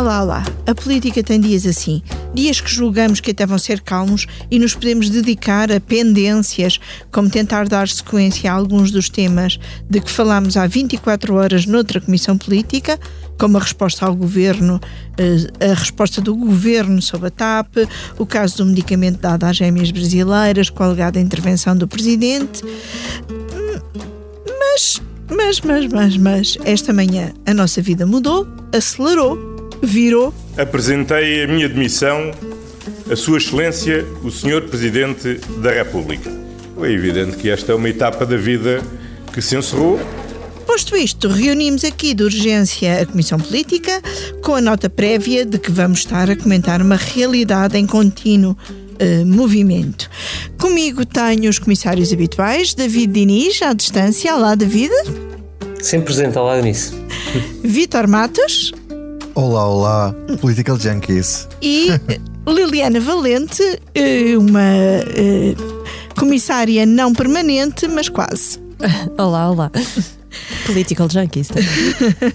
Olá, olá. A política tem dias assim. Dias que julgamos que até vão ser calmos e nos podemos dedicar a pendências, como tentar dar sequência a alguns dos temas de que falámos há 24 horas noutra comissão política, como a resposta ao governo, eh, a resposta do governo sobre a TAP, o caso do medicamento dado às gêmeas brasileiras com a alegada intervenção do presidente. Mas, mas, mas, mas, mas, esta manhã a nossa vida mudou, acelerou virou. Apresentei a minha demissão a Sua Excelência, o Senhor Presidente da República. É evidente que esta é uma etapa da vida que se encerrou. Posto isto, reunimos aqui de urgência a Comissão Política com a nota prévia de que vamos estar a comentar uma realidade em contínuo uh, movimento. Comigo tenho os comissários habituais, David Diniz, à distância. Olá, David. Sempre presente, olá, Eunice. Vitor Matos. Olá, olá, Political Junkies. E Liliana Valente, eh, uma eh, comissária não permanente, mas quase. Olá, olá. Political Junkies também.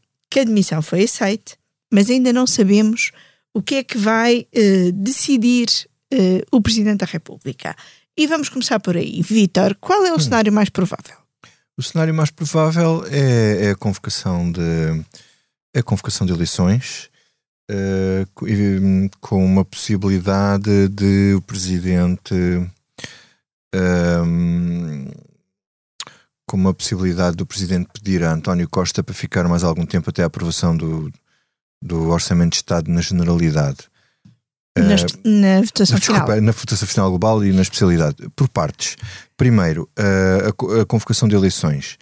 que a admissão foi aceita, mas ainda não sabemos o que é que vai uh, decidir uh, o Presidente da República. E vamos começar por aí. Vítor, qual é o hum. cenário mais provável? O cenário mais provável é, é a convocação de é a convocação de eleições uh, com uma possibilidade de o presidente um, com uma possibilidade do Presidente pedir a António Costa para ficar mais algum tempo até a aprovação do, do Orçamento de Estado na Generalidade. Na, uh, na votação desculpa, final. Na votação final global e na especialidade. Por partes. Primeiro, uh, a, a, convocação de eleições.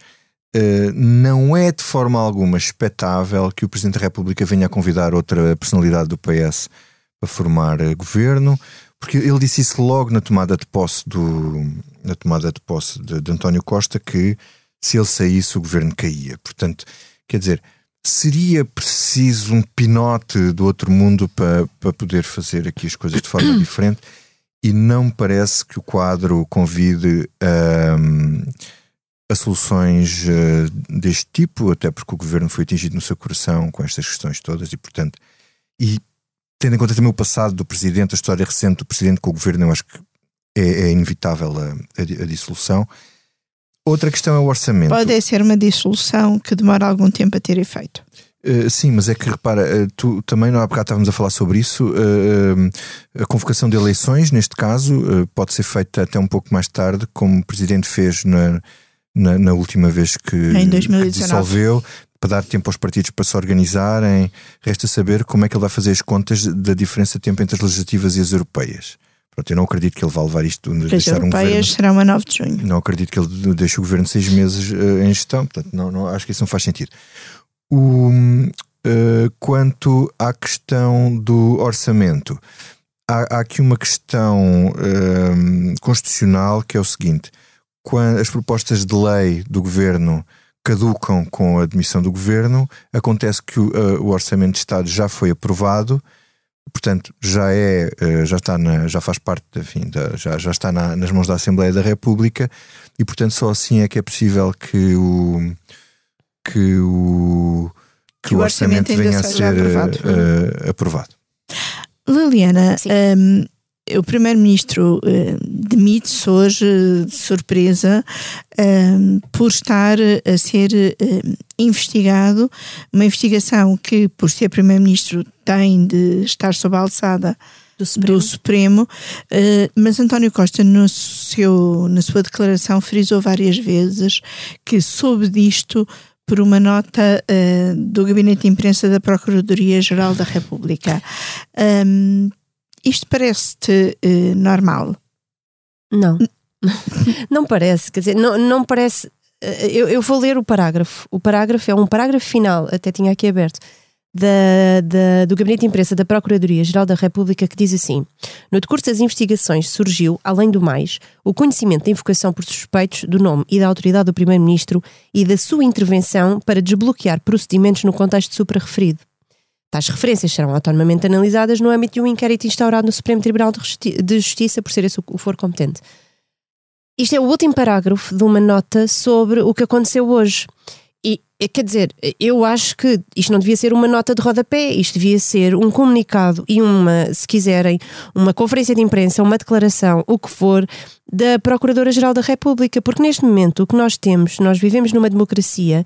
Uh, não é de forma alguma expectável que o Presidente da República venha a convidar outra personalidade do PS para formar governo, porque ele disse isso logo na tomada de posse do, na tomada de posse de, de António Costa que se ele saísse o governo caía. Portanto, quer dizer, seria preciso um pinote do outro mundo para, para poder fazer aqui as coisas de forma diferente e não parece que o quadro convide um, a soluções uh, deste tipo, até porque o governo foi atingido no seu coração com estas questões todas e, portanto, e tendo em conta também o passado do presidente, a história recente do presidente com o governo, eu acho que é, é inevitável a, a, a, dissolução. Outra questão é o orçamento. Pode ser uma dissolução que demora algum tempo a ter efeito. Uh, sim, mas é que repara, uh, tu também há bocado estávamos a falar sobre isso. Uh, a convocação de eleições, neste caso, pode ser feita até um pouco mais tarde, como o Presidente fez na, na, na última vez que, que dissolveu, para dar tempo aos partidos para se organizarem. Resta saber como é que ele vai fazer as contas da diferença de tempo entre as legislativas e as europeias. Pronto, eu não acredito que ele vá levar isto. As deixar europeias um governo, serão a 9 de junho. Não acredito que ele deixe o governo seis meses uh, em gestão, portanto, não, não, acho que isso não faz sentido. O, uh, quanto à questão do orçamento, há, há aqui uma questão uh, constitucional que é o seguinte: quando as propostas de lei do governo caducam com a admissão do governo, acontece que o, o orçamento de Estado já foi aprovado portanto já é eh, já está na, já faz parte enfim, da, já, já está na, nas mãos da Assembleia da República e portanto só assim é que é possível que o que o que, que o orçamento, orçamento venha a ser aprovado. Uh, aprovado. Liliana, um, o Primeiro-Ministro uh, demite-se hoje de surpresa uh, por estar a ser uh, investigado, uma investigação que, por ser Primeiro-Ministro, tem de estar sob a alçada do Supremo, do Supremo mas António Costa, no seu, na sua declaração, frisou várias vezes que soube disto por uma nota uh, do Gabinete de Imprensa da Procuradoria-Geral da República. Um, isto parece-te uh, normal? Não. não parece, quer dizer, não, não parece eu, eu vou ler o parágrafo. O parágrafo é um parágrafo final, até tinha aqui aberto, da, da, do Gabinete de Imprensa da Procuradoria-Geral da República que diz assim: No decurso das investigações surgiu, além do mais, o conhecimento da invocação por suspeitos do nome e da autoridade do Primeiro-Ministro e da sua intervenção para desbloquear procedimentos no contexto supra-referido. Tais referências serão autonomamente analisadas no âmbito de um inquérito instaurado no Supremo Tribunal de Justiça, por ser esse o for competente. Isto é o último parágrafo de uma nota sobre o que aconteceu hoje. E, quer dizer, eu acho que isto não devia ser uma nota de rodapé, isto devia ser um comunicado e uma, se quiserem, uma conferência de imprensa, uma declaração, o que for, da Procuradora-Geral da República, porque neste momento o que nós temos, nós vivemos numa democracia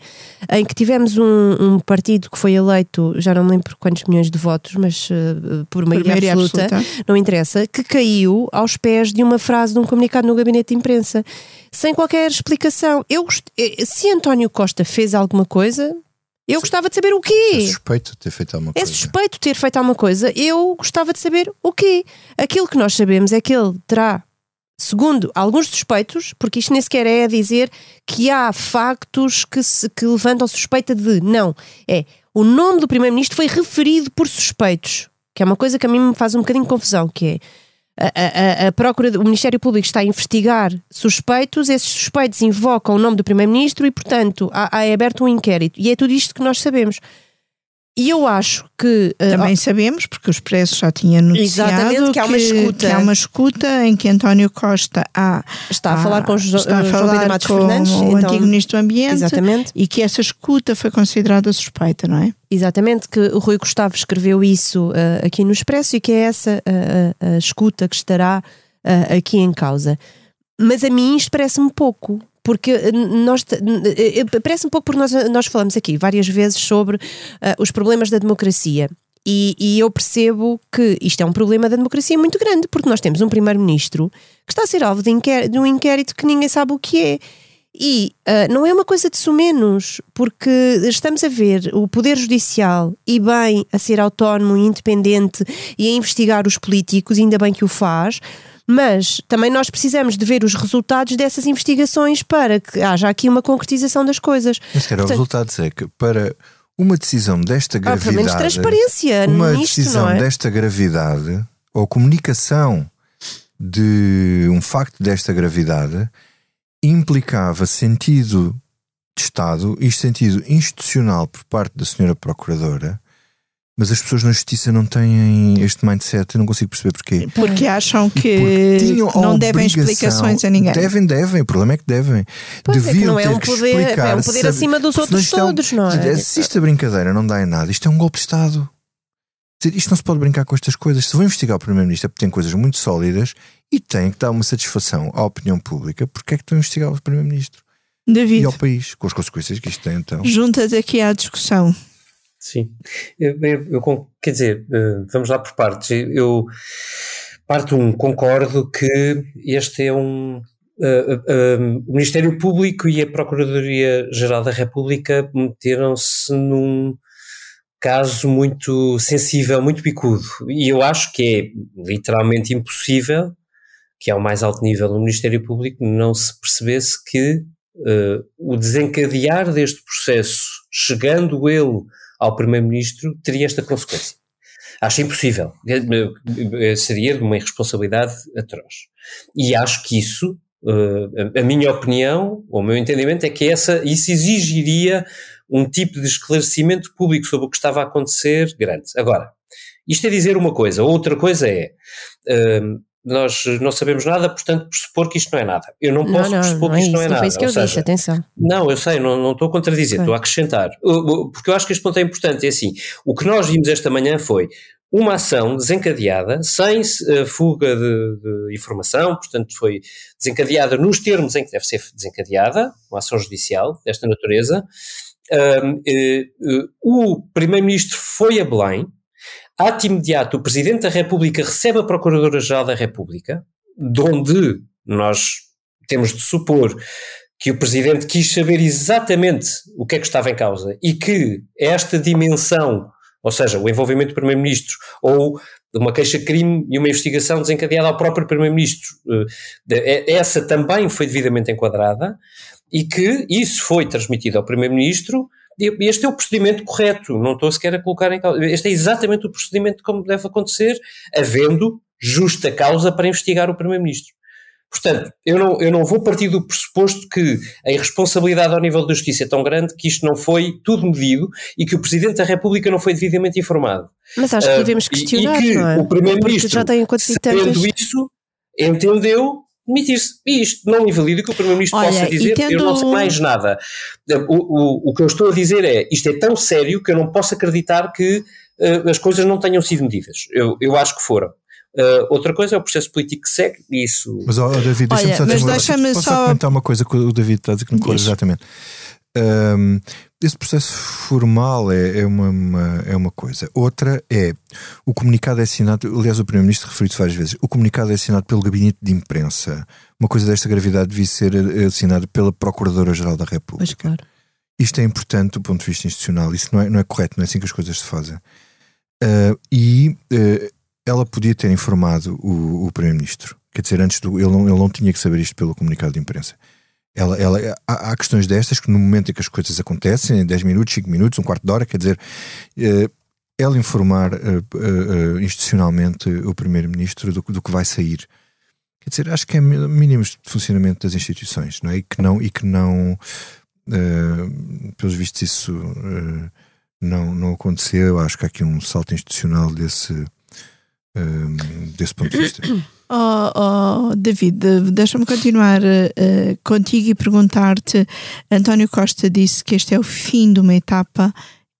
em que tivemos um, um partido que foi eleito, já não me lembro quantos milhões de votos, mas uh, por maioria, absoluta, absoluta, não interessa, que caiu aos pés de uma frase de um comunicado no gabinete de imprensa, sem qualquer explicação. Eu, eh, se António Costa fez alguma coisa, eu gostava de saber o quê. É suspeito ter feito alguma é coisa. É suspeito ter feito alguma coisa. Eu gostava de saber o quê. Aquilo que nós sabemos é que ele terá segundo alguns suspeitos, porque isto nem sequer é dizer que há factos que, se, que levantam suspeita de. Não. É o nome do Primeiro-Ministro foi referido por suspeitos, que é uma coisa que a mim me faz um bocadinho de confusão, que é. A, a, a, Procura, o Ministério Público está a investigar suspeitos, esses suspeitos invocam o nome do Primeiro-Ministro e, portanto, há, há aberto um inquérito. E é tudo isto que nós sabemos. E eu acho que. Uh, Também sabemos, porque o Expresso já tinha noticiado que há uma escuta. Que há uma escuta em que António Costa há, está a falar com, jo, está a falar Matos com Fernandes, o então, antigo Ministro do Ambiente exatamente. e que essa escuta foi considerada suspeita, não é? Exatamente, que o Rui Gustavo escreveu isso uh, aqui no Expresso e que é essa uh, a escuta que estará aqui em causa. Mas a mim isto parece-me pouco, porque eh, nós eh, eh, parece um pouco porque nós, nós falamos aqui várias vezes sobre uh, os problemas da democracia. E, e, eu percebo que isto é um problema da democracia muito grande, porque nós temos um primeiro-ministro que está a ser alvo de, de um inquérito que ninguém sabe o que é. E uh, não é uma coisa de sumenos, porque estamos a ver o Poder Judicial e bem a ser autónomo e independente e a investigar os políticos, ainda bem que o faz, mas também nós precisamos de ver os resultados dessas investigações para que haja aqui uma concretização das coisas. Mas, cara, Portanto, o resultado é que para uma decisão desta gravidade. Ah, pelo menos transparência uma nisto, decisão é? desta gravidade ou comunicação de um facto desta gravidade implicava sentido de Estado e sentido institucional por parte da senhora Procuradora mas as pessoas na justiça não têm este mindset, eu não consigo perceber porquê. Porque acham que não devem explicações a ninguém. Devem, devem, o problema é que devem. Pois Deviam é que não é um poder, explicar, é um poder acima dos outros todos, não é? Se isto é brincadeira não dá em nada, isto é um golpe de Estado. Isto não se pode brincar com estas coisas. Se vou investigar o Primeiro-Ministro é porque tem coisas muito sólidas e tem que dar uma satisfação à opinião pública, porque é que estão a investigar o Primeiro-Ministro? David. E ao país, com as consequências que isto tem então. Juntas aqui à discussão. Sim. Eu, eu, eu, quer dizer, eh, vamos lá por partes. Eu, parte um, concordo que este é um. Uh, uh, o Ministério Público e a Procuradoria-Geral da República meteram-se num caso muito sensível, muito picudo. E eu acho que é literalmente impossível que ao mais alto nível do Ministério Público não se percebesse que uh, o desencadear deste processo, chegando ele ao Primeiro-Ministro teria esta consequência. Acho impossível. Seria de uma irresponsabilidade atroz. E acho que isso, eh, a minha opinião, ou o meu entendimento, é que essa, isso exigiria um tipo de esclarecimento público sobre o que estava a acontecer grande. Agora, isto é dizer uma coisa. Outra coisa é. Eh, nós não sabemos nada, portanto, pressupor que isto não é nada. Eu não posso não, não, pressupor não que isto é não é nada. Foi isso que eu seja, disse, atenção. Não, eu sei, não, não estou a contradizer, estou a acrescentar. Porque eu acho que este ponto é importante. É assim: o que nós vimos esta manhã foi uma ação desencadeada, sem uh, fuga de, de, informação, portanto, foi desencadeada nos termos em que deve ser desencadeada, uma ação judicial desta natureza. Uh, uh, o Primeiro-Ministro foi a Belém Ato imediato, o Presidente da República recebe a Procuradora-Geral da República, de onde nós temos de supor que o Presidente quis saber exatamente o que é que estava em causa e que esta dimensão, ou seja, o envolvimento do Primeiro-Ministro ou uma queixa-crime e uma investigação desencadeada ao próprio Primeiro-Ministro, eh, essa também foi devidamente enquadrada e que isso foi transmitido ao Primeiro-Ministro. Este é o procedimento correto, não estou sequer a colocar em causa. Este é exatamente o procedimento como deve acontecer, havendo justa causa para investigar o Primeiro-Ministro. Portanto, eu não, eu não vou partir do pressuposto que a irresponsabilidade ao nível da justiça é tão grande que isto não foi tudo medido e que o Presidente da República não foi devidamente informado. Mas acho que devemos questionar, uh, e, e que não é? o Primeiro-Ministro, sabendo isso, entendeu demitir-se. E isto não invalida que o Primeiro-Ministro possa dizer tendo... eu não sei mais nada. O, o, o que eu estou a dizer é isto é tão sério que eu não posso acreditar que uh, as coisas não tenham sido medidas. Eu, eu acho que foram. Uh, outra coisa é o processo político que segue, isso. Mas, oh, David, deixa-me só, deixa só comentar uma coisa que o David está a dizer que não concordo exatamente. Um, esse processo formal é, é uma, uma, é uma coisa. Outra é o comunicado é assinado, aliás, o Primeiro-Ministro referiu-se várias vezes. O comunicado é assinado pelo gabinete de imprensa. Uma coisa desta gravidade devia ser assinada pela Procuradora-Geral da República. Pois claro. Isto é importante do ponto de vista institucional. Isso não é, não é correto, não é assim que as coisas se fazem. Uh, e uh, ela podia ter informado o, o Primeiro-Ministro. Quer dizer, antes do. Ele não, ele não tinha que saber isto pelo comunicado de imprensa. Ela, ela, há, há, questões destas que no momento em que as coisas acontecem, em 10 minutos, 5 minutos, um quarto de hora, quer dizer, eh, ela informar eh, eh, institucionalmente o Primeiro-Ministro do, do, que vai sair. Quer dizer, acho que é mínimos de funcionamento das instituições, não é? E que não, e que não pelos vistos, isso não, não aconteceu. Acho que há aqui um salto institucional desse desse ponto de vista. Oh, oh, David, deixa-me continuar uh, contigo e perguntar-te. António Costa disse que este é o fim de uma etapa,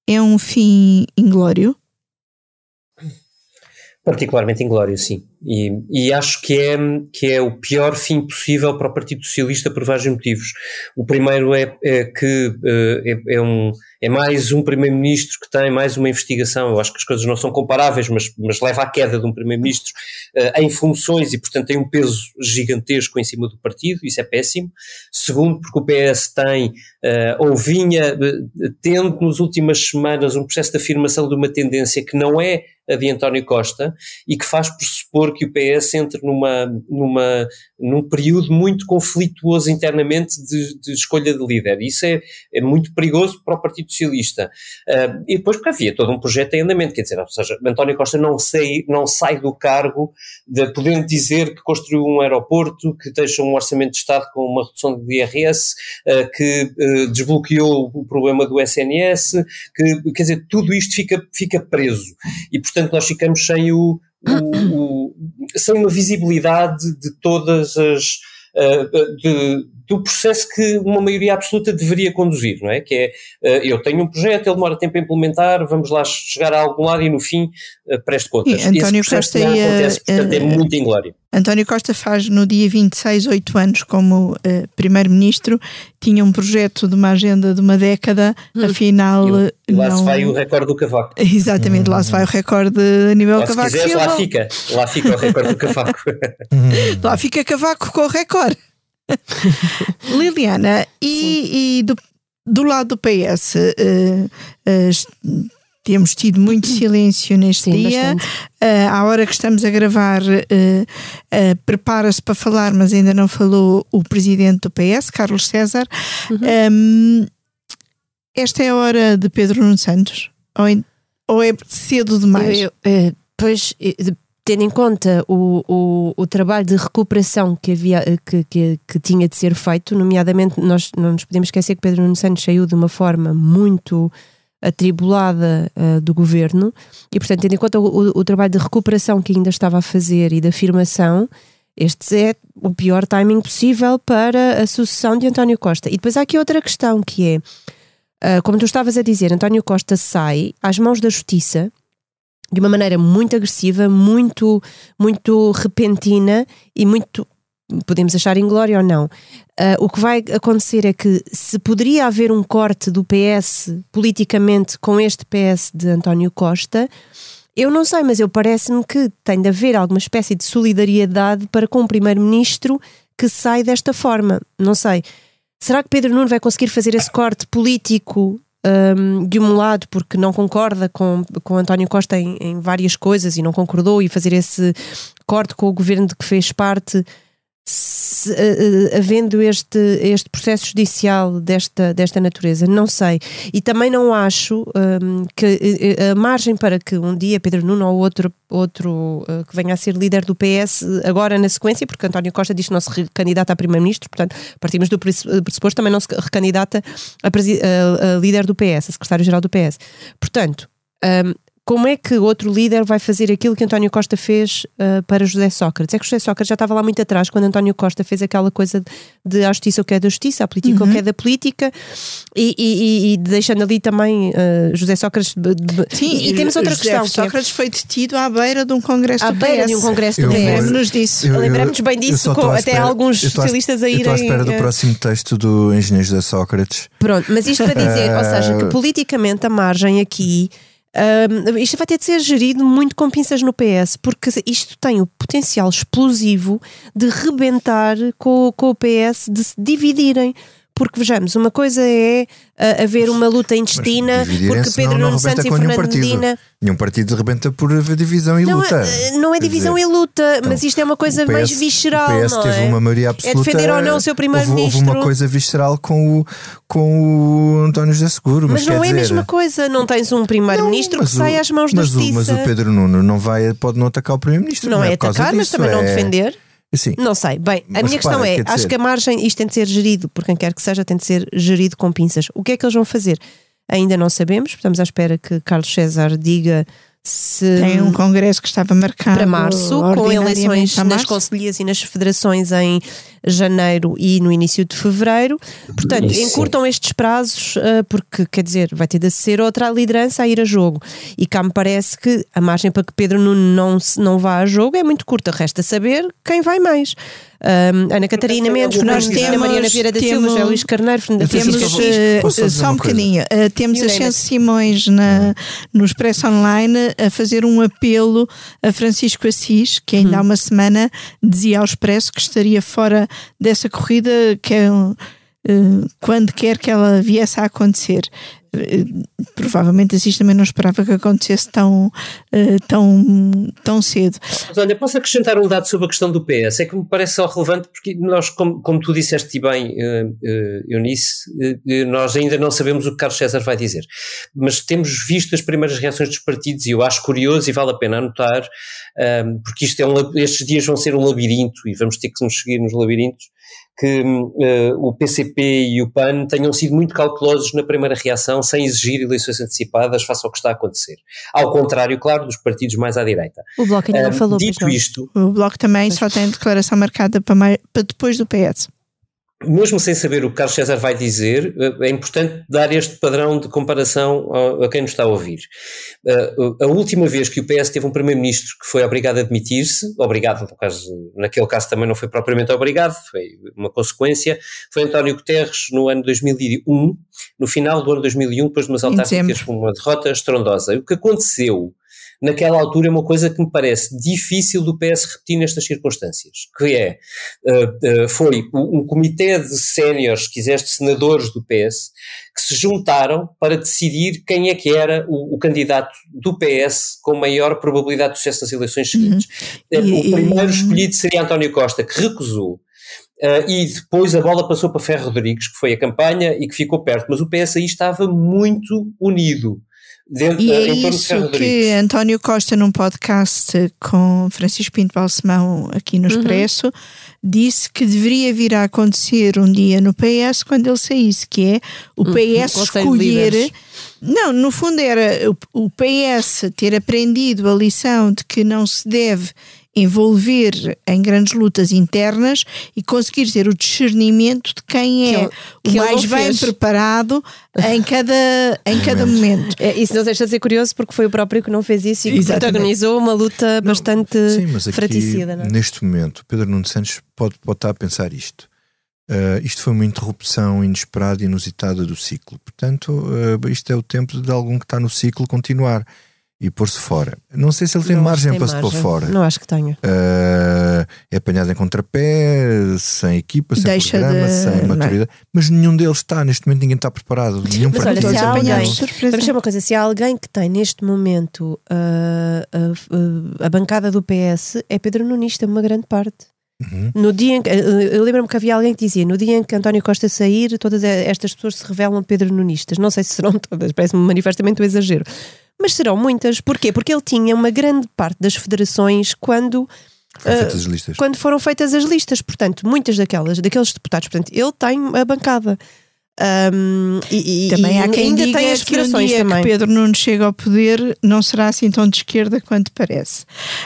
é um fim inglório? Particularmente inglório, sim. E, e, acho que é, que é o pior fim possível para o Partido Socialista por vários motivos. O primeiro é, é que uh, é, é um é mais um primeiro-ministro que tem mais uma investigação. Eu acho que as coisas não são comparáveis, mas, mas leva à queda de um primeiro-ministro uh, em funções e, portanto, tem um peso gigantesco em cima do partido. Isso é péssimo. Segundo, porque o PS tem, uh, ou vinha tendo nas últimas semanas um processo de afirmação de uma tendência que não é a de António Costa e que faz pressupor que o PS entre numa, numa, num período muito conflituoso internamente de, de escolha de líder. Isso é, é, muito perigoso para o Partido Socialista. Uh, e depois porque havia todo um projeto em andamento, quer dizer, ou seja, António Costa não sai, não sai do cargo de podendo dizer que construiu um aeroporto, que deixa um orçamento de Estado com uma redução de IRS, uh, que uh, desbloqueou o problema do SNS, que, quer dizer, tudo isto fica, fica preso. E, portanto, nós ficamos sem o, o, uma visibilidade de todas as uh, de, do processo que uma maioria absoluta deveria conduzir, não é? Que é, uh, eu tenho um projeto, ele demora tempo a implementar, vamos lá chegar a algum lado e no fim uh, preste contas. Sim, António Esse Costa não acontece, portanto é muito inglório. António Costa faz no dia 26, oito anos como uh, Primeiro-Ministro, tinha um projeto de uma agenda de uma década, hum. afinal. E, e lá não... se vai o recorde do cavaco. Exatamente, hum. lá se vai o recorde a nível Ou cavaco. Se quiseres, lá fica, lá fica o recorde do cavaco. lá fica cavaco com o recorde. Liliana, e, e, do, do lado do PS, uh, uh, temos tido muito silêncio neste Sim, dia. Uh, à hora que estamos a gravar, uh, uh, prepara-se para falar, mas ainda não falou o presidente do PS, Carlos César. Uhum. Um, esta é a hora de Pedro Nuno Santos? Ou, ou é cedo demais? Eu, eu, pois, tendo em conta o, o, o, trabalho de recuperação que, havia, que, que, que, tinha de ser feito, nomeadamente, nós não nos podemos esquecer que Pedro Nuno Santos saiu de uma forma muito atribulada uh, do governo e, portanto, tendo em conta o, o, trabalho de recuperação que ainda estava a fazer e de afirmação, este é o pior timing possível para a sucessão de António Costa. E depois há aqui outra questão que é, uh, como tu estavas a dizer, António Costa sai às mãos da justiça de uma maneira muito agressiva, muito, muito repentina e muito podemos achar inglória ou não. Uh, o que vai acontecer é que se poderia haver um corte do PS politicamente com este PS de António Costa, eu não sei, mas eu parece-me que tem de haver alguma espécie de solidariedade para com o primeiro-ministro que sai desta forma. Não sei. Será que Pedro Nuno vai conseguir fazer esse corte político um, de um lado porque não concorda com, com António Costa em, em várias coisas e não concordou e fazer esse corte com o governo de que fez parte se, uh, havendo este, este processo judicial desta, desta natureza, não sei. E também não acho um, que a margem para que um dia Pedro Nuno ou outro, outro uh, que venha a ser líder do PS, agora na sequência, porque António Costa diz que não se recandidata a primeiro-ministro, portanto, partimos do pressuposto também não se recandidata a, a, a líder do PS, a secretário-geral do PS. Portanto, um, como é que outro líder vai fazer aquilo que António Costa fez uh, para José Sócrates? É que José Sócrates já estava lá muito atrás quando António Costa fez aquela coisa de, a justiça o que é da justiça, a política uhum. o que é da política e, e, e deixando ali também uh, José Sócrates. Sim, e, e temos outra José questão. José Sócrates é... foi detido à beira de um congresso à do beira PS. de um congresso do PS. Lembramos-nos disso. Lembramos bem disso, com até alguns especialistas a irem. Estou à espera do uh... próximo texto do engenheiro José Sócrates. Pronto, mas isto para dizer, ou seja, que politicamente a margem aqui isto vai ter de ser gerido muito com pinças no PS, porque isto tem o potencial explosivo de rebentar com, com o PS, de se dividirem. Porque vejamos, uma coisa é uh, haver uma luta intestina, porque Pedro Nuno Santos e Fernando partido. Medina. Nenhum partido rebenta por divisão e não, luta. Eh, não é divisão dizer, e luta, então, mas isto é uma coisa PS, mais visceral. O PS não teve é? uma maioria absoluta. É defender ou não o seu primeiro-ministro. Houve, uma coisa visceral com o, com o António José Seguro. Mas, mas não é dizer, a mesma coisa. Não tens um primeiro-ministro que sai às mãos da justiça. mas o Pedro Nuno não vai, pode não atacar o primeiro-ministro. Não, não, é, é atacar, mas também é... não defender. Sim. Não sei. Bem, a Mas minha questão é: acho que a margem, isto tem de ser gerido, por quem quer que seja, tem de ser gerido com pinças. O que é que eles vão fazer? Ainda não sabemos, estamos à espera que Carlos César diga se tem um congresso que estava marcado para março, com eleições nas conselhias e nas federações em janeiro e no início de fevereiro. Portanto, Isso. encurtam estes prazos, uh, porque quer dizer, vai ter de ser outra liderança a ir a jogo. E cá me parece que a margem para que Pedro Nuno não, não vá a jogo é muito curta. Resta saber quem vai mais. Um, Ana Catarina Mendes, nós temos, Mariana Vieira da Silva, José Luís Carneiro, Fernanda temos uh, só um bocadinho. Uh, temos a Chance Simões na, no Expresso Online a fazer um apelo a Francisco Assis, que ainda hum. há uma semana dizia ao Expresso que estaria fora dessa corrida, que é uh, quando quer que ela viesse a acontecer. Eh, provavelmente Assis também não esperava que acontecesse tão, uh, tão, tão cedo. Mas olha, posso acrescentar um dado sobre a questão do PS? É que me parece só relevante porque nós, como, como tu disseste bem, uh, Eunice, nós ainda não sabemos o que Carlos César vai dizer. Mas temos visto as primeiras reações dos partidos e eu acho curioso e vale a pena anotar, um, porque isto é um, estes dias vão ser um labirinto e vamos ter que nos seguir nos labirintos que uh, o PCP e o PAN tenham sido muito cautelosos na primeira reação, sem exigir eleições antecipadas face ao que está a acontecer. Ao contrário, claro, dos partidos mais à direita. O Bloco ainda uh, não falou. Dito isto... O Bloco também só tem declaração marcada para, mais, para depois do PS mesmo sem saber o que Carlos César vai dizer, é importante dar este padrão de comparação a, quem nos está a ouvir. A última vez que o PS teve um primeiro-ministro que foi obrigado a demitir-se, obrigado, no caso, naquele caso também não foi propriamente obrigado, foi uma consequência, foi António Guterres no ano 2001, no final do ano 2001, depois de umas autárquicas com uma derrota estrondosa. O que aconteceu naquela altura é uma coisa que me parece difícil do PS repetir nestas circunstâncias, que é, uh, uh, foi um comitê de séniores, se quiseres, de senadores do PS, que se juntaram para decidir quem é que era o, o candidato do PS com maior probabilidade de sucesso nas eleições seguintes. Uhum. O primeiro escolhido seria António Costa, que recusou. Uh, e depois a bola passou para Ferro Rodrigues, que foi a campanha e que ficou perto, mas o PS aí estava muito unido. Dentro, e é isso que António Costa, num podcast com Francisco Pinto Balsemão aqui no uhum. Expresso, uhum. disse que deveria vir a acontecer um dia no PS quando ele saísse, que é o PS uhum. escolher. Não, no fundo era o, o PS ter aprendido a lição de que não se deve envolver em grandes lutas internas e conseguir ter o discernimento de quem é que o mais bem fez. preparado em cada, em cada momento. É, isso não deixa de ser curioso porque foi o próprio que não fez isso e que protagonizou uma luta não, bastante sim, mas aqui, fraticida. Não? É? Neste momento, Pedro Nuno Santos pode, pode estar a pensar isto. Uh, isto foi uma interrupção inesperada e inusitada do ciclo. Portanto, uh, isto é o tempo de algum que está no ciclo continuar e pôr-se fora. Não sei se ele tem não margem tem para margem. se pôr fora. Não acho que tenha. Uh, é apanhado em contrapé, sem equipa, sem Deixa programa, de... sem maturidade. Não. Mas nenhum deles está, neste momento ninguém está preparado. Nenhum Mas olha, se há alguém, vamos dizer uma coisa, se há alguém que tem neste momento uh, uh, a bancada do PS, é Pedro Nunista, uma grande parte. Uhum. No dia em que, eu lembro-me que havia alguém que dizia: no dia em que António Costa sair, todas estas pessoas se revelam Pedro Nunistas. Não sei se serão todas, parece-me manifestamente um exagero. Mas serão muitas. Porquê? Porque ele tinha uma grande parte das federações quando. Uh, quando foram feitas as listas, portanto, muitas daquelas, daqueles deputados, portanto, ele tem a bancada. Um, e, também e há quem ainda diga tem as que um dia também. que Pedro Nuno chega ao poder não será assim tão de esquerda quanto parece.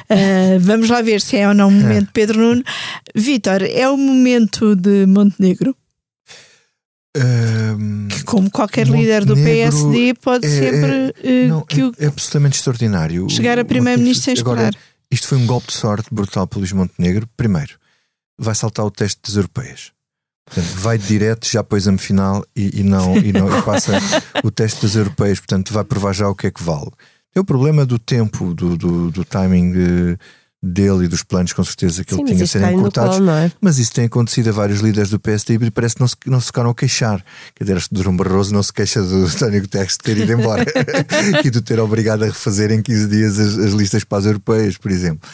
Uh, vamos lá ver se é ou não o momento de Pedro Nuno. Vítor, é o momento de Montenegro? Que, como qualquer líder do PSD, pode é, sempre é, uh, não, que é, é absolutamente extraordinário. Chegar a primeiro-ministro sem esperar. Agora, isto foi um golpe de sorte brutal para Luís Montenegro. Primeiro, vai saltar o teste das europeias. Portanto, vai direto já para o exame final e, e não, e não e passa o teste das europeias, portanto, vai provar já o que é que vale. Tem o problema do tempo, do, do, do timing de, dele e dos planos, com certeza, que Sim, ele tinha a serem encurtados. É? Mas isso tem acontecido a vários líderes do PSD e parece que não se, não se ficaram a queixar. Quer dizer, acho que Durão Barroso não se queixa do António Guterres de ter ido embora e de ter obrigado a refazer em 15 dias as, as listas para as europeias, por exemplo.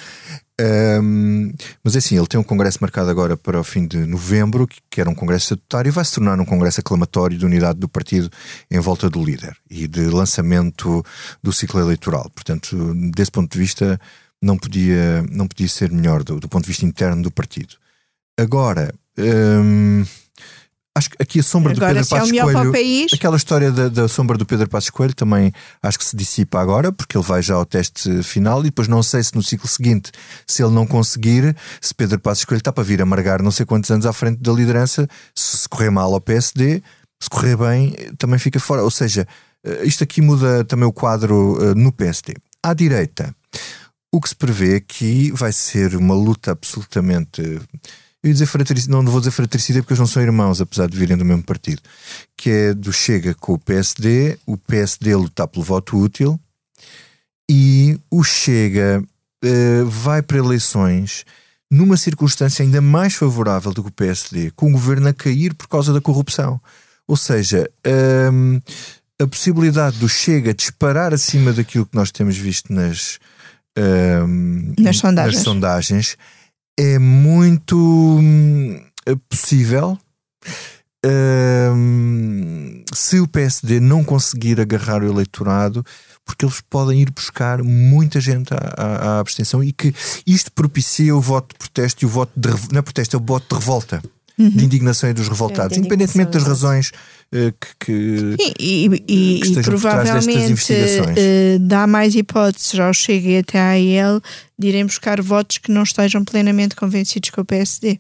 Um, mas é assim, ele tem um congresso marcado agora para o fim de novembro, que era um congresso estatutário, e vai se tornar um congresso aclamatório de unidade do partido em volta do líder e de lançamento do ciclo eleitoral. Portanto, desse ponto de vista, não podia, não podia ser melhor do, do ponto de vista interno do partido. Agora, um, Acho que aqui a sombra agora, do Pedro Passos é Coelho, aquela história da, da, sombra do Pedro Passos Coelho também acho que se dissipa agora, porque ele vai já ao teste final e depois não sei se no ciclo seguinte, se ele não conseguir, se Pedro Passos Coelho está para vir amargar não sei quantos anos à frente da liderança, se correr mal ao PSD, se correr bem, também fica fora. Ou seja, eh, isto aqui muda também o quadro eh, no PSD. À direita, o que se prevê aqui vai ser uma luta absolutamente eu ia dizer fratricida, não vou dizer fratricida porque eles não são irmãos, apesar de virem do mesmo partido, que é do Chega com o PSD, o PSD lutar pelo voto útil e o Chega uh, vai para eleições numa circunstância ainda mais favorável do que o PSD, com o governo a cair por causa da corrupção. Ou seja, ehm, a possibilidade do Chega disparar acima daquilo que nós temos visto nas, um, nas sondagens, nas sondagens é muito hum, possível. Hum, se o PSD não conseguir agarrar o eleitorado, porque eles podem ir buscar muita gente à, à, à abstenção e que isto propicia o voto de protesto e o voto de não é protesto, é o voto de revolta. Uhum. De indignação e dos revoltados, é, independentemente das razões uh, que, que, e, e, que e provavelmente uh, dá mais hipóteses ao Chega e até à AEL de irem buscar votos que não estejam plenamente convencidos com o PSD.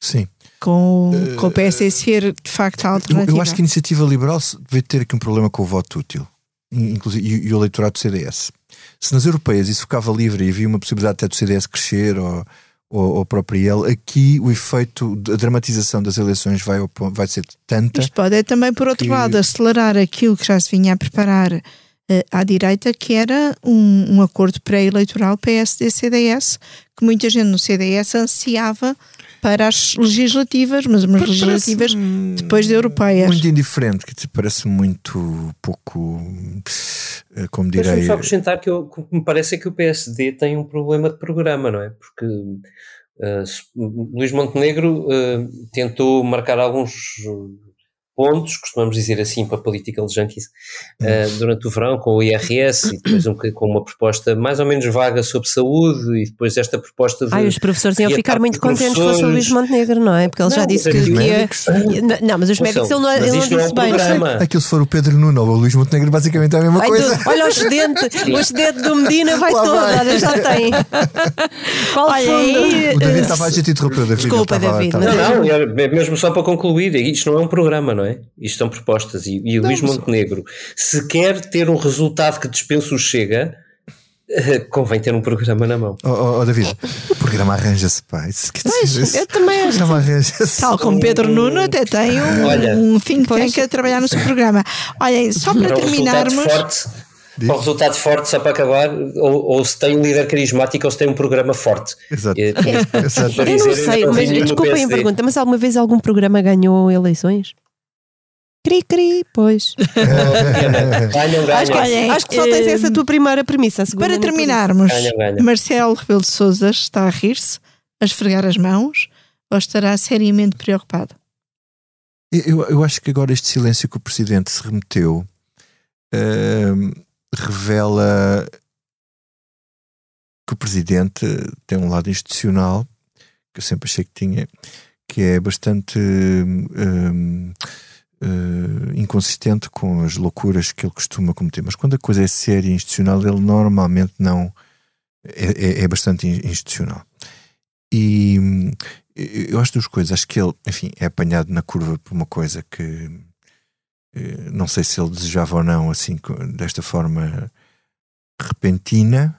Sim. Com, uh, com o PSD ser de facto a alternativa. Eu, eu, acho que a iniciativa liberal deve ter aqui um problema com o voto útil, inclusive, e, e o eleitorado do CDS. Se nas europeias isso ficava livre e havia uma possibilidade até do CDS crescer ou ou, ou ele, aqui o efeito da dramatização das eleições vai, vai ser tanta. Isto pode é também, por outro que... lado, acelerar aquilo que já se vinha a preparar uh, à direita, que era um, um acordo pré-eleitoral PSD-CDS, que muita gente no CDS ansiava para as legislativas, mas umas legislativas depois da europeias. Muito indiferente, que te parece muito pouco, eh, como direi. Deixa-me só acrescentar que, eu, que me parece é que o PSD tem um problema de programa, não é? Porque uh, Luís Montenegro uh, tentou marcar alguns pontos, costumamos dizer assim, para political junkies, uh, durante o verão, com o IRS e depois um, com uma proposta mais ou menos vaga sobre saúde e depois esta proposta de. Ai, os professores iam ficar muito contentes com o Luís Montenegro, não é? Porque ele não, já disse que, que ia. Não, mas os médicos ele não, ele não disse não é um bem. Programa. Aquilo se for o Pedro Nuno ou o Luís Montenegro, basicamente é a mesma Ai, coisa. Do, olha o excedente, o excedente do Medina vai Lá todo, vai. olha, já tem. Qual olha, aí, O David estava a gente interromper, David. Desculpa, David. Não, não, mesmo só para concluir, isto não é um programa, não é? Isto são propostas. E, e Luís Montenegro, se quer ter um resultado que dispensa o Chega, convém ter um programa na mão. Oh, oh, oh David, o programa arranja-se. Isso, pois, eu também acho. arranja-se. Tal como Pedro Nuno até tem um, Olha, um think tank a trabalhar no seu programa. Olhem, só para terminarmos. Forte, para um resultado forte, só para acabar, ou, ou, se tem um líder carismático ou se tem um programa forte. Exato. É, Exato. Eu não sei, mas desculpem a pergunta, mas alguma vez algum programa ganhou eleições? Cri, cri, pois. acho, que, acho que só tens essa tua primeira premissa. Para terminarmos, Marcelo Rebelo de Souza está a rir-se a esfregar as mãos ou estará seriamente preocupado? Eu, eu acho que agora este silêncio que o Presidente se remeteu uh, revela que o Presidente tem um lado institucional, que eu sempre achei que tinha, que é bastante uh, uh, inconsistente com as loucuras que ele costuma cometer. Mas quando a coisa é séria e institucional, ele normalmente não. É, é, é bastante institucional. E eu acho duas coisas. Acho que ele, enfim, é apanhado na curva por uma coisa que eh, não sei se ele desejava ou não, assim, desta forma repentina.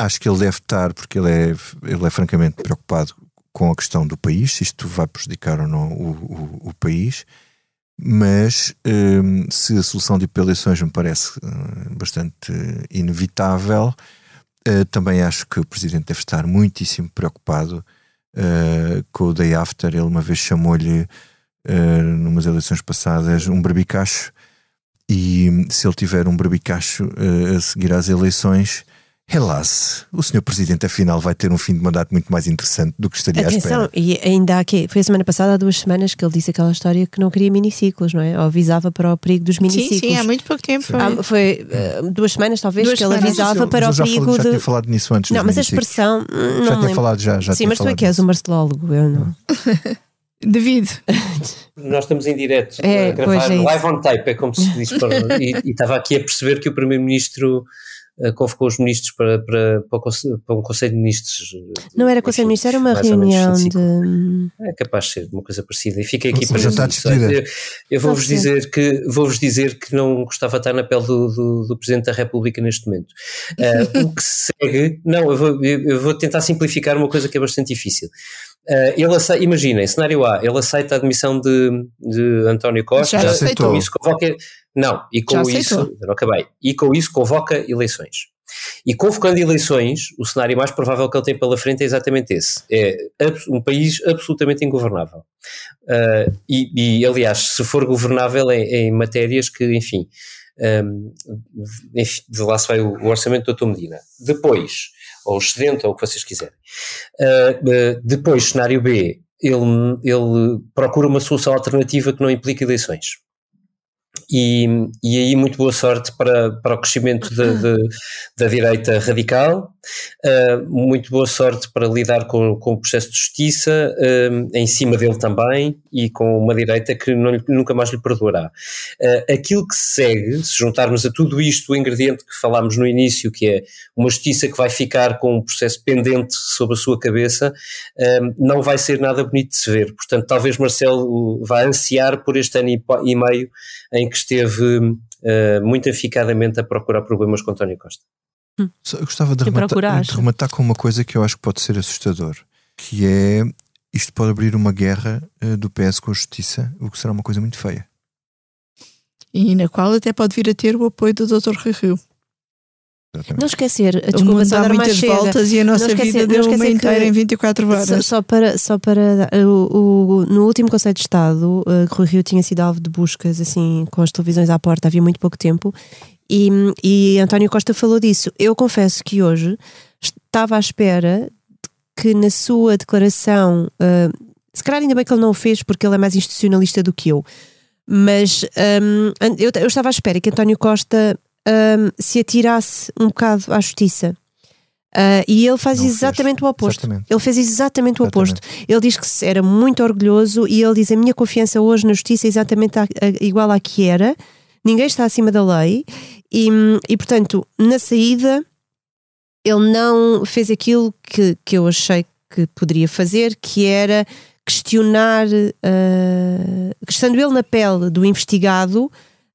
Acho que ele deve estar, porque ele é, ele é francamente preocupado com a questão do país, se isto vai prejudicar ou não o, o, o país. Mas um, se a solução de eleições me parece uh, bastante inevitável, uh, também acho que o Presidente deve estar muitíssimo preocupado uh, com o day after. Ele uma vez chamou-lhe, uh, numas eleições passadas, um barbicacho. E se ele tiver um barbicacho uh, a seguir às eleições, Relaxe, o senhor Presidente afinal vai ter um fim de mandato muito mais interessante do que estaria Atenção, à espera. E ainda há que foi a semana passada, há duas semanas, que ele disse aquela história que não queria miniciclos, não é? Ou avisava para o perigo dos miniciclos. Sim, sim, há muito pouco tempo. Foi, ah, foi uh, duas semanas, talvez, duas que ele avisava para o perigo falei, de. Já tinha falado nisso antes. Não, mas a expressão. Não já tinha falado, já. já sim, mas tu é que és o marcelólogo, eu não. Devido. Nós estamos em direto é, a gravar é live on tape, é como se diz. Para, e, e estava aqui a perceber que o Primeiro-Ministro convocou os ministros para, para, para, para, um Conselho de Ministros. Não era Conselho de Ministros, era uma reunião de. É capaz de ser uma coisa parecida. E fiquei aqui para está Eu, eu vou-vos dizer, que, vou dizer que não gostava de estar na pele do, do, do Presidente da República neste momento. Uh, o que segue. Não, eu vou, eu vou tentar simplificar uma coisa que é bastante difícil. Uh, ele aceita, imaginem, cenário A, ele aceita a admissão de, de António Costa, Já aceitou. isso convoca, não, e com isso, não acabei, e com isso convoca eleições. E convocando eleições, o cenário mais provável que ele tem pela frente é exatamente esse: é um país absolutamente ingovernável. Uh, e, e, aliás, se for governável em, em matérias que, enfim, um, enfim, de lá se vai o, o orçamento do Dr. Medina. Depois, ou excedente, ou o que vocês quiserem. Uh, uh, depois, cenário B, ele, ele procura uma solução alternativa que não implique eleições. E, e aí muito boa sorte para, para o crescimento de, de, da direita radical, uh, muito boa sorte para lidar com, com o processo de justiça uh, em cima dele também e com uma direita que não, nunca mais lhe perdoará. Uh, aquilo que se segue, se juntarmos a tudo isto o ingrediente que falámos no início, que é uma justiça que vai ficar com um processo pendente sobre a sua cabeça, não vai ser nada bonito de se ver. Portanto, talvez Marcelo vá ansiar por este ano e meio em que esteve uh, muito aficadamente a procurar problemas com António Costa. Hum. Eu gostava de rematar, de rematar, com uma coisa que eu acho que pode ser assustador, que é isto pode abrir uma guerra uh, do PS com a justiça, o que será uma coisa muito feia. E na qual até pode vir a ter o apoio do Dr. Rui Rio. Não esquecer, a desculpa, o mundo dá muitas voltas e a nossa esquecer, vida deu uma inteira em 24 horas. Só, só para, só para o, o, no último Conselho de Estado, uh, Rui Rio tinha sido alvo de buscas assim com as televisões à porta, havia muito pouco tempo, e, e António Costa falou disso. Eu confesso que hoje estava à espera que na sua declaração, uh, se calhar ainda bem que ele não o fez porque ele é mais institucionalista do que eu, mas um, eu, eu estava à espera que António Costa um, se atirasse um bocado à justiça. Uh, e ele faz exatamente fez. o oposto. Exatamente. Ele fez exatamente o exatamente. oposto. Ele diz que era muito orgulhoso e ele diz: A minha confiança hoje na justiça é exatamente a, a, igual à que era. Ninguém está acima da lei. E, e portanto, na saída, ele não fez aquilo que, que eu achei que poderia fazer, que era questionar, uh, estando ele na pele do investigado,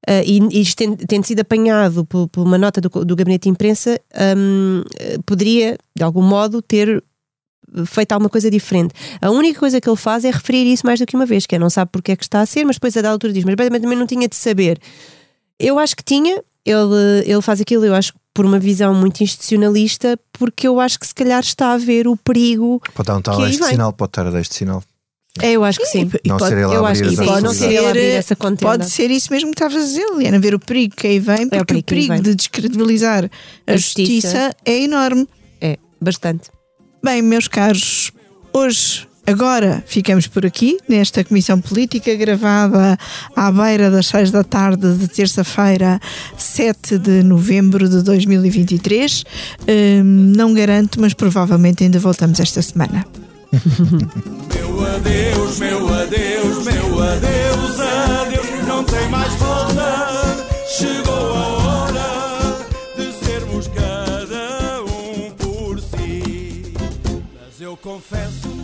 Uh, e, e tendo, sido apanhado por, por uma nota do, do, gabinete de imprensa, um, poderia, de algum modo, ter feito alguma coisa diferente. A única coisa que ele faz é referir isso mais do que uma vez, que é não sabe porque é que está a ser, mas depois a da altura diz, mas também não tinha de saber. Eu acho que tinha, ele, ele faz aquilo, eu acho por uma visão muito institucionalista, porque eu acho que se calhar está a ver o perigo. Pode dar um tal este sinal, pode estar a dar este sinal. É, eu acho que sim. E, não pode, ser eu acho que sim. Pode ser, essa pode ser isso mesmo que estavas a dizer, Liana, ver o perigo que aí vem, porque é o perigo, o perigo de descredibilizar a, a justiça. justiça é enorme. É, bastante. Bem, meus caros, hoje Agora ficamos por aqui, nesta comissão política, gravada à beira das 6 da tarde de terça-feira, 7 de novembro de 2023. Hum, não garanto, mas provavelmente ainda voltamos esta semana. meu adeus, meu adeus, meu adeus, adeus, não tem mais volta. Chegou a hora de sermos cada um por si. Mas eu confesso